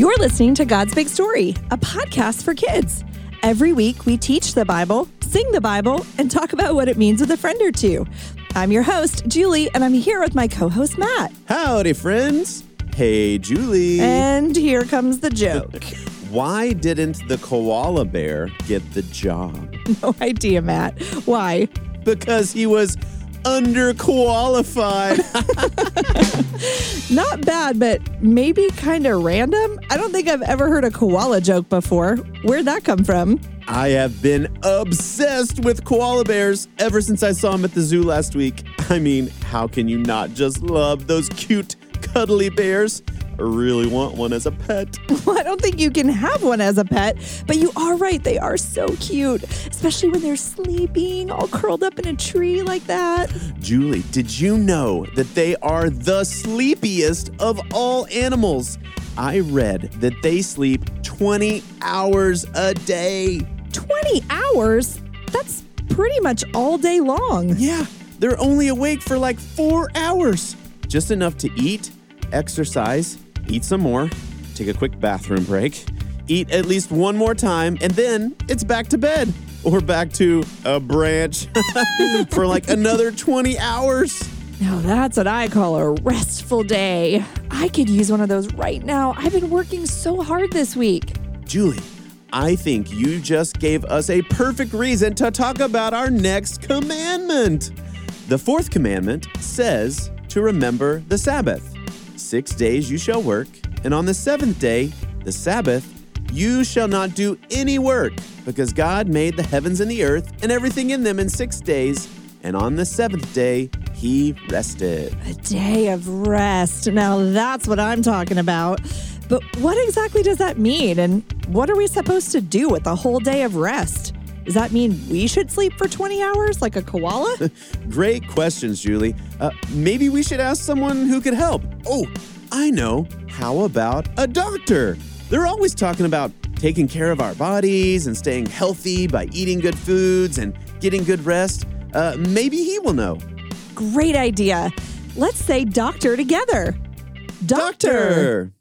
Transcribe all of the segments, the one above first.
You're listening to God's Big Story, a podcast for kids. Every week, we teach the Bible, sing the Bible, and talk about what it means with a friend or two. I'm your host, Julie, and I'm here with my co host, Matt. Howdy, friends. Hey, Julie. And here comes the joke. Why didn't the koala bear get the job? No idea, Matt. Why? Because he was underqualified. Not bad, but maybe kind of random. I don't think I've ever heard a koala joke before. Where'd that come from? I have been obsessed with koala bears ever since I saw them at the zoo last week. I mean, how can you not just love those cute, cuddly bears? Really want one as a pet. Well, I don't think you can have one as a pet, but you are right. They are so cute, especially when they're sleeping all curled up in a tree like that. Julie, did you know that they are the sleepiest of all animals? I read that they sleep 20 hours a day. 20 hours? That's pretty much all day long. Yeah, they're only awake for like four hours. Just enough to eat, exercise, eat some more, take a quick bathroom break, eat at least one more time, and then it's back to bed or back to a branch for like another 20 hours. Now that's what I call a restful day. I could use one of those right now. I've been working so hard this week. Julie, I think you just gave us a perfect reason to talk about our next commandment. The fourth commandment says to remember the Sabbath. Six days you shall work, and on the seventh day, the Sabbath, you shall not do any work, because God made the heavens and the earth and everything in them in six days, and on the seventh day, he rested. A day of rest. Now that's what I'm talking about. But what exactly does that mean? And what are we supposed to do with a whole day of rest? Does that mean we should sleep for 20 hours like a koala? Great questions, Julie. Uh, maybe we should ask someone who could help. Oh, I know. How about a doctor? They're always talking about taking care of our bodies and staying healthy by eating good foods and getting good rest. Uh, maybe he will know. Great idea. Let's say doctor together. Doctor.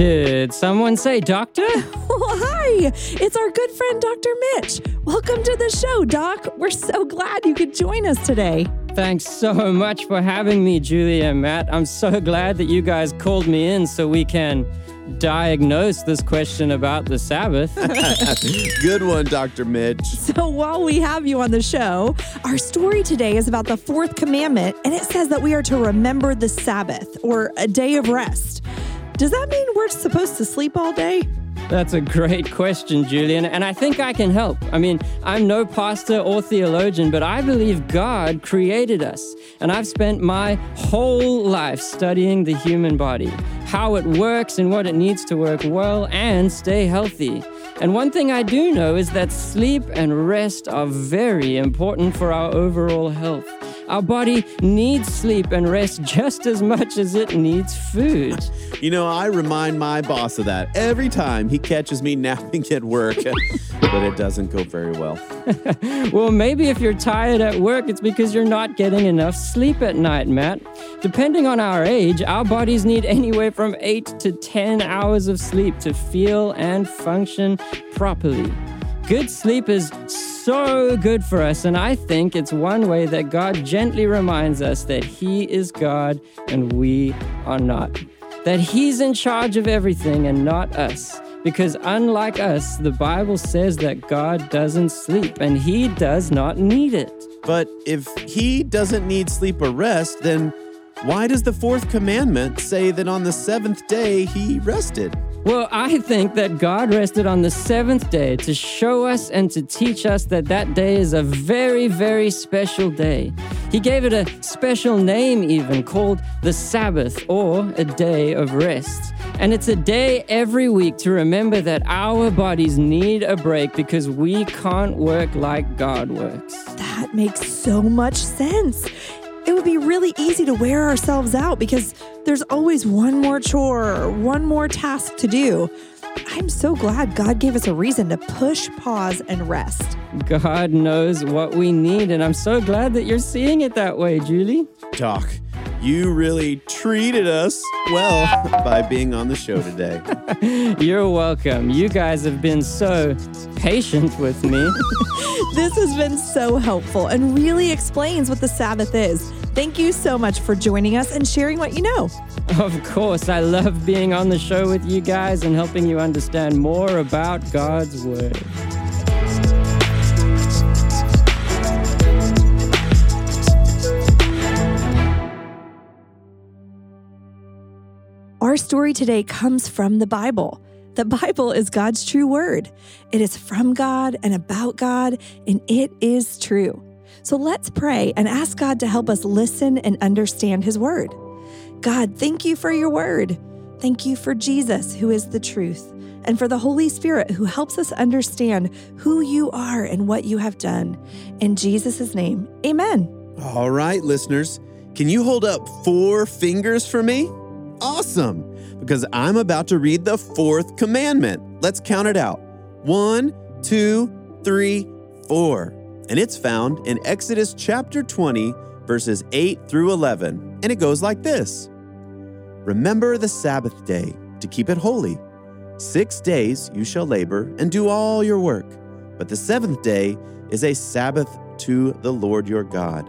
Did someone say doctor? Well, hi. It's our good friend, Dr. Mitch. Welcome to the show, Doc. We're so glad you could join us today. Thanks so much for having me, Julie and Matt. I'm so glad that you guys called me in so we can diagnose this question about the Sabbath. Good one, Dr. Mitch. So, while we have you on the show, our story today is about the fourth commandment, and it says that we are to remember the Sabbath or a day of rest. Does that mean we're supposed to sleep all day? That's a great question, Julian, and I think I can help. I mean, I'm no pastor or theologian, but I believe God created us, and I've spent my whole life studying the human body, how it works and what it needs to work well and stay healthy. And one thing I do know is that sleep and rest are very important for our overall health. Our body needs sleep and rest just as much as it needs food. You know, I remind my boss of that every time he catches me napping at work, but it doesn't go very well. well, maybe if you're tired at work, it's because you're not getting enough sleep at night, Matt. Depending on our age, our bodies need anywhere from 8 to 10 hours of sleep to feel and function properly. Good sleep is so good for us, and I think it's one way that God gently reminds us that He is God and we are not. That He's in charge of everything and not us. Because unlike us, the Bible says that God doesn't sleep and He does not need it. But if He doesn't need sleep or rest, then why does the fourth commandment say that on the seventh day He rested? Well, I think that God rested on the seventh day to show us and to teach us that that day is a very, very special day. He gave it a special name, even called the Sabbath or a day of rest. And it's a day every week to remember that our bodies need a break because we can't work like God works. That makes so much sense it would be really easy to wear ourselves out because there's always one more chore one more task to do. I'm so glad God gave us a reason to push, pause, and rest. God knows what we need, and I'm so glad that you're seeing it that way, Julie. Doc, you really treated us well by being on the show today. You're welcome. You guys have been so patient with me. this has been so helpful and really explains what the Sabbath is. Thank you so much for joining us and sharing what you know. Of course, I love being on the show with you guys and helping you understand more about God's Word. Our story today comes from the Bible. The Bible is God's true word. It is from God and about God, and it is true. So let's pray and ask God to help us listen and understand His word. God, thank you for your word. Thank you for Jesus, who is the truth, and for the Holy Spirit, who helps us understand who you are and what you have done. In Jesus' name, amen. All right, listeners, can you hold up four fingers for me? Awesome because I'm about to read the fourth commandment. Let's count it out one, two, three, four. And it's found in Exodus chapter 20, verses 8 through 11. And it goes like this Remember the Sabbath day to keep it holy. Six days you shall labor and do all your work, but the seventh day is a Sabbath to the Lord your God.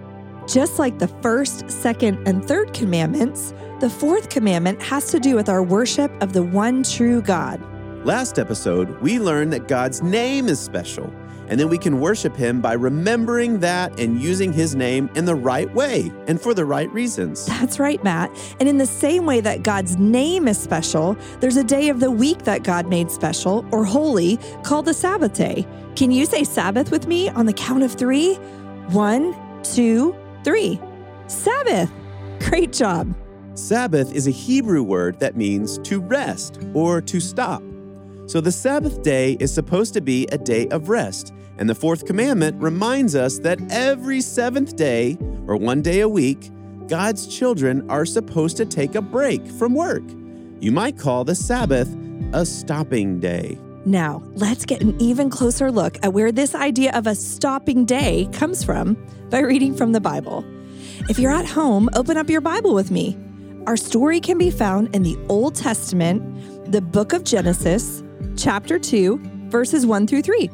Just like the first, second, and third commandments, the fourth commandment has to do with our worship of the one true God. Last episode, we learned that God's name is special, and then we can worship Him by remembering that and using His name in the right way and for the right reasons. That's right, Matt. And in the same way that God's name is special, there's a day of the week that God made special or holy called the Sabbath day. Can you say Sabbath with me on the count of three? One, two, three. Sabbath. Great job. Sabbath is a Hebrew word that means to rest or to stop. So the Sabbath day is supposed to be a day of rest. And the fourth commandment reminds us that every seventh day, or one day a week, God's children are supposed to take a break from work. You might call the Sabbath a stopping day. Now, let's get an even closer look at where this idea of a stopping day comes from by reading from the Bible. If you're at home, open up your Bible with me. Our story can be found in the Old Testament, the book of Genesis, chapter 2, verses 1 through 3.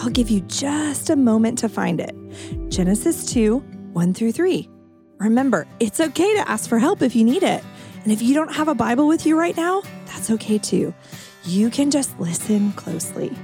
I'll give you just a moment to find it. Genesis 2, 1 through 3. Remember, it's okay to ask for help if you need it. And if you don't have a Bible with you right now, that's okay too. You can just listen closely.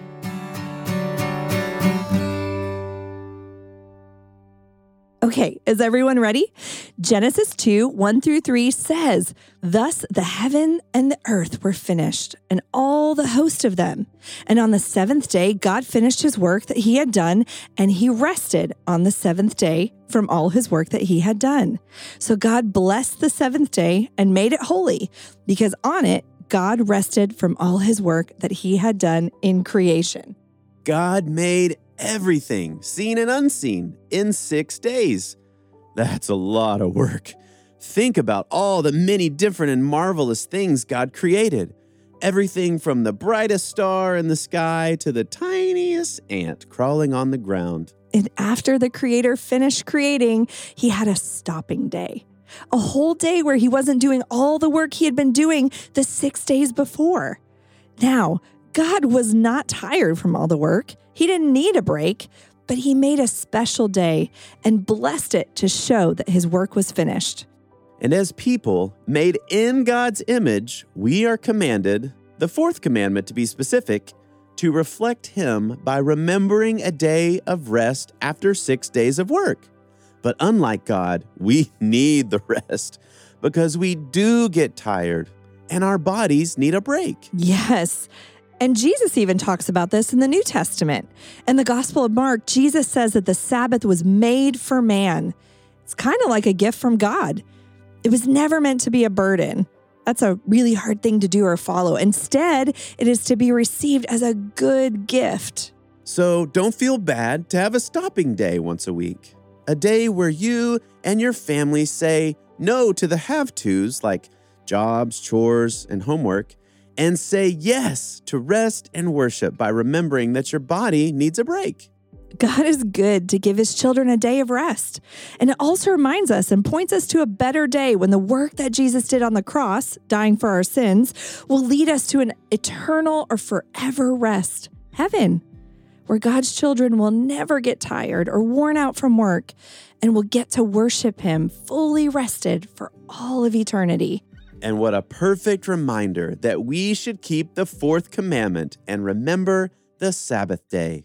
Okay, is everyone ready? Genesis 2 1 through 3 says, Thus the heaven and the earth were finished, and all the host of them. And on the seventh day, God finished his work that he had done, and he rested on the seventh day from all his work that he had done. So God blessed the seventh day and made it holy, because on it, God rested from all his work that he had done in creation. God made everything, seen and unseen, in six days. That's a lot of work. Think about all the many different and marvelous things God created. Everything from the brightest star in the sky to the tiniest ant crawling on the ground. And after the creator finished creating, he had a stopping day. A whole day where he wasn't doing all the work he had been doing the six days before. Now, God was not tired from all the work. He didn't need a break, but he made a special day and blessed it to show that his work was finished. And as people made in God's image, we are commanded, the fourth commandment to be specific, to reflect Him by remembering a day of rest after six days of work. But unlike God, we need the rest because we do get tired and our bodies need a break. Yes. And Jesus even talks about this in the New Testament. In the Gospel of Mark, Jesus says that the Sabbath was made for man. It's kind of like a gift from God. It was never meant to be a burden. That's a really hard thing to do or follow. Instead, it is to be received as a good gift. So don't feel bad to have a stopping day once a week, a day where you and your family say no to the have tos like jobs, chores, and homework and say yes to rest and worship by remembering that your body needs a break. God is good to give his children a day of rest. And it also reminds us and points us to a better day when the work that Jesus did on the cross, dying for our sins, will lead us to an eternal or forever rest, heaven, where God's children will never get tired or worn out from work and will get to worship him fully rested for all of eternity. And what a perfect reminder that we should keep the fourth commandment and remember the Sabbath day.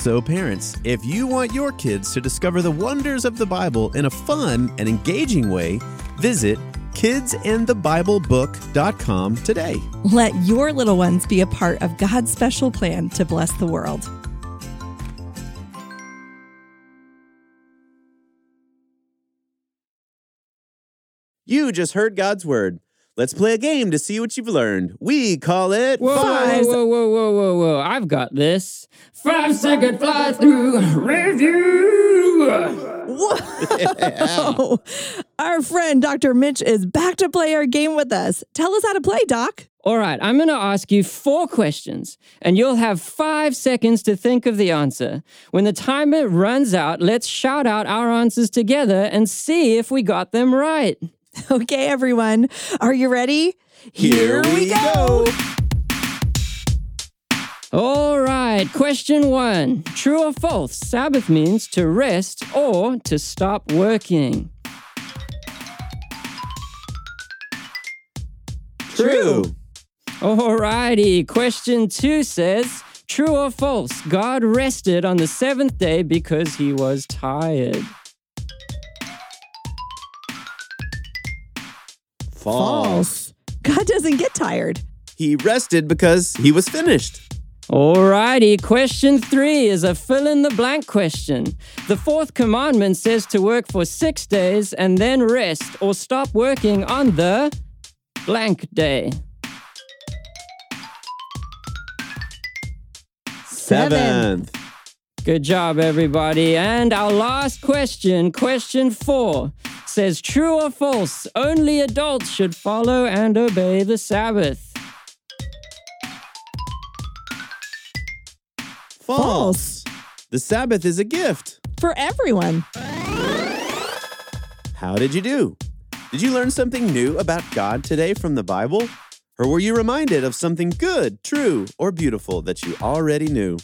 So, parents, if you want your kids to discover the wonders of the Bible in a fun and engaging way, visit kidsinthebiblebook.com today. Let your little ones be a part of God's special plan to bless the world. You just heard God's word. Let's play a game to see what you've learned. We call it Whoa, Five. whoa, whoa, whoa, whoa, whoa! I've got this. Five second fly through review. Whoa! Our friend Dr. Mitch is back to play our game with us. Tell us how to play, Doc. All right, I'm going to ask you four questions, and you'll have five seconds to think of the answer. When the timer runs out, let's shout out our answers together and see if we got them right. Okay, everyone. Are you ready? Here we go. All right, question one True or false? Sabbath means to rest or to stop working. True. All righty, question two says True or false? God rested on the seventh day because he was tired. God doesn't get tired. He rested because he was finished. Alrighty, question three is a fill in the blank question. The fourth commandment says to work for six days and then rest or stop working on the blank day. Seventh. Good job, everybody. And our last question, question four, says true or false, only adults should follow and obey the Sabbath. False. The Sabbath is a gift. For everyone. How did you do? Did you learn something new about God today from the Bible? Or were you reminded of something good, true, or beautiful that you already knew?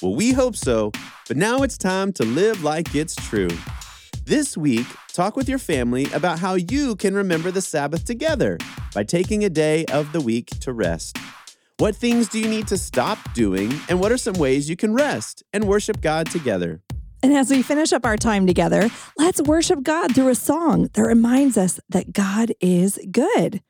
Well, we hope so, but now it's time to live like it's true. This week, talk with your family about how you can remember the Sabbath together by taking a day of the week to rest. What things do you need to stop doing, and what are some ways you can rest and worship God together? And as we finish up our time together, let's worship God through a song that reminds us that God is good.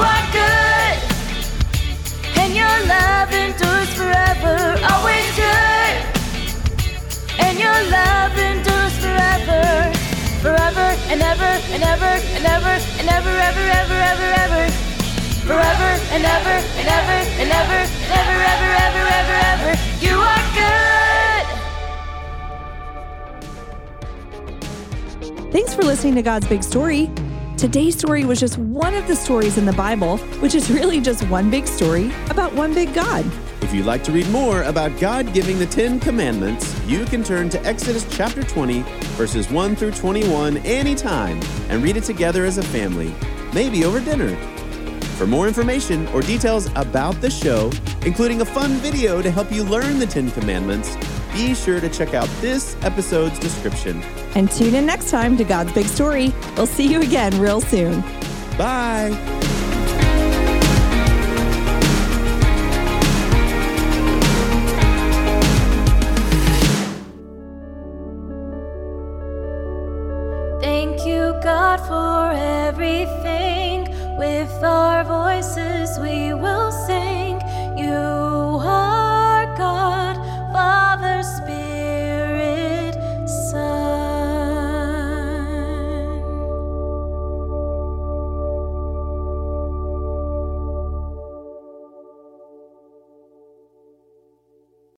Are good, and your love endures forever. Always good, and your love endures forever. Forever and ever and ever and ever and ever, ever, ever, ever, ever. Forever and ever and ever and ever and ever, ever, ever, ever, ever. You are good. Thanks for listening to God's Big Story. Today's story was just one of the stories in the Bible, which is really just one big story about one big God. If you'd like to read more about God giving the Ten Commandments, you can turn to Exodus chapter 20, verses 1 through 21 anytime and read it together as a family, maybe over dinner. For more information or details about the show, including a fun video to help you learn the Ten Commandments, be sure to check out this episode's description. And tune in next time to God's Big Story. We'll see you again real soon. Bye. God for everything. With our voices, we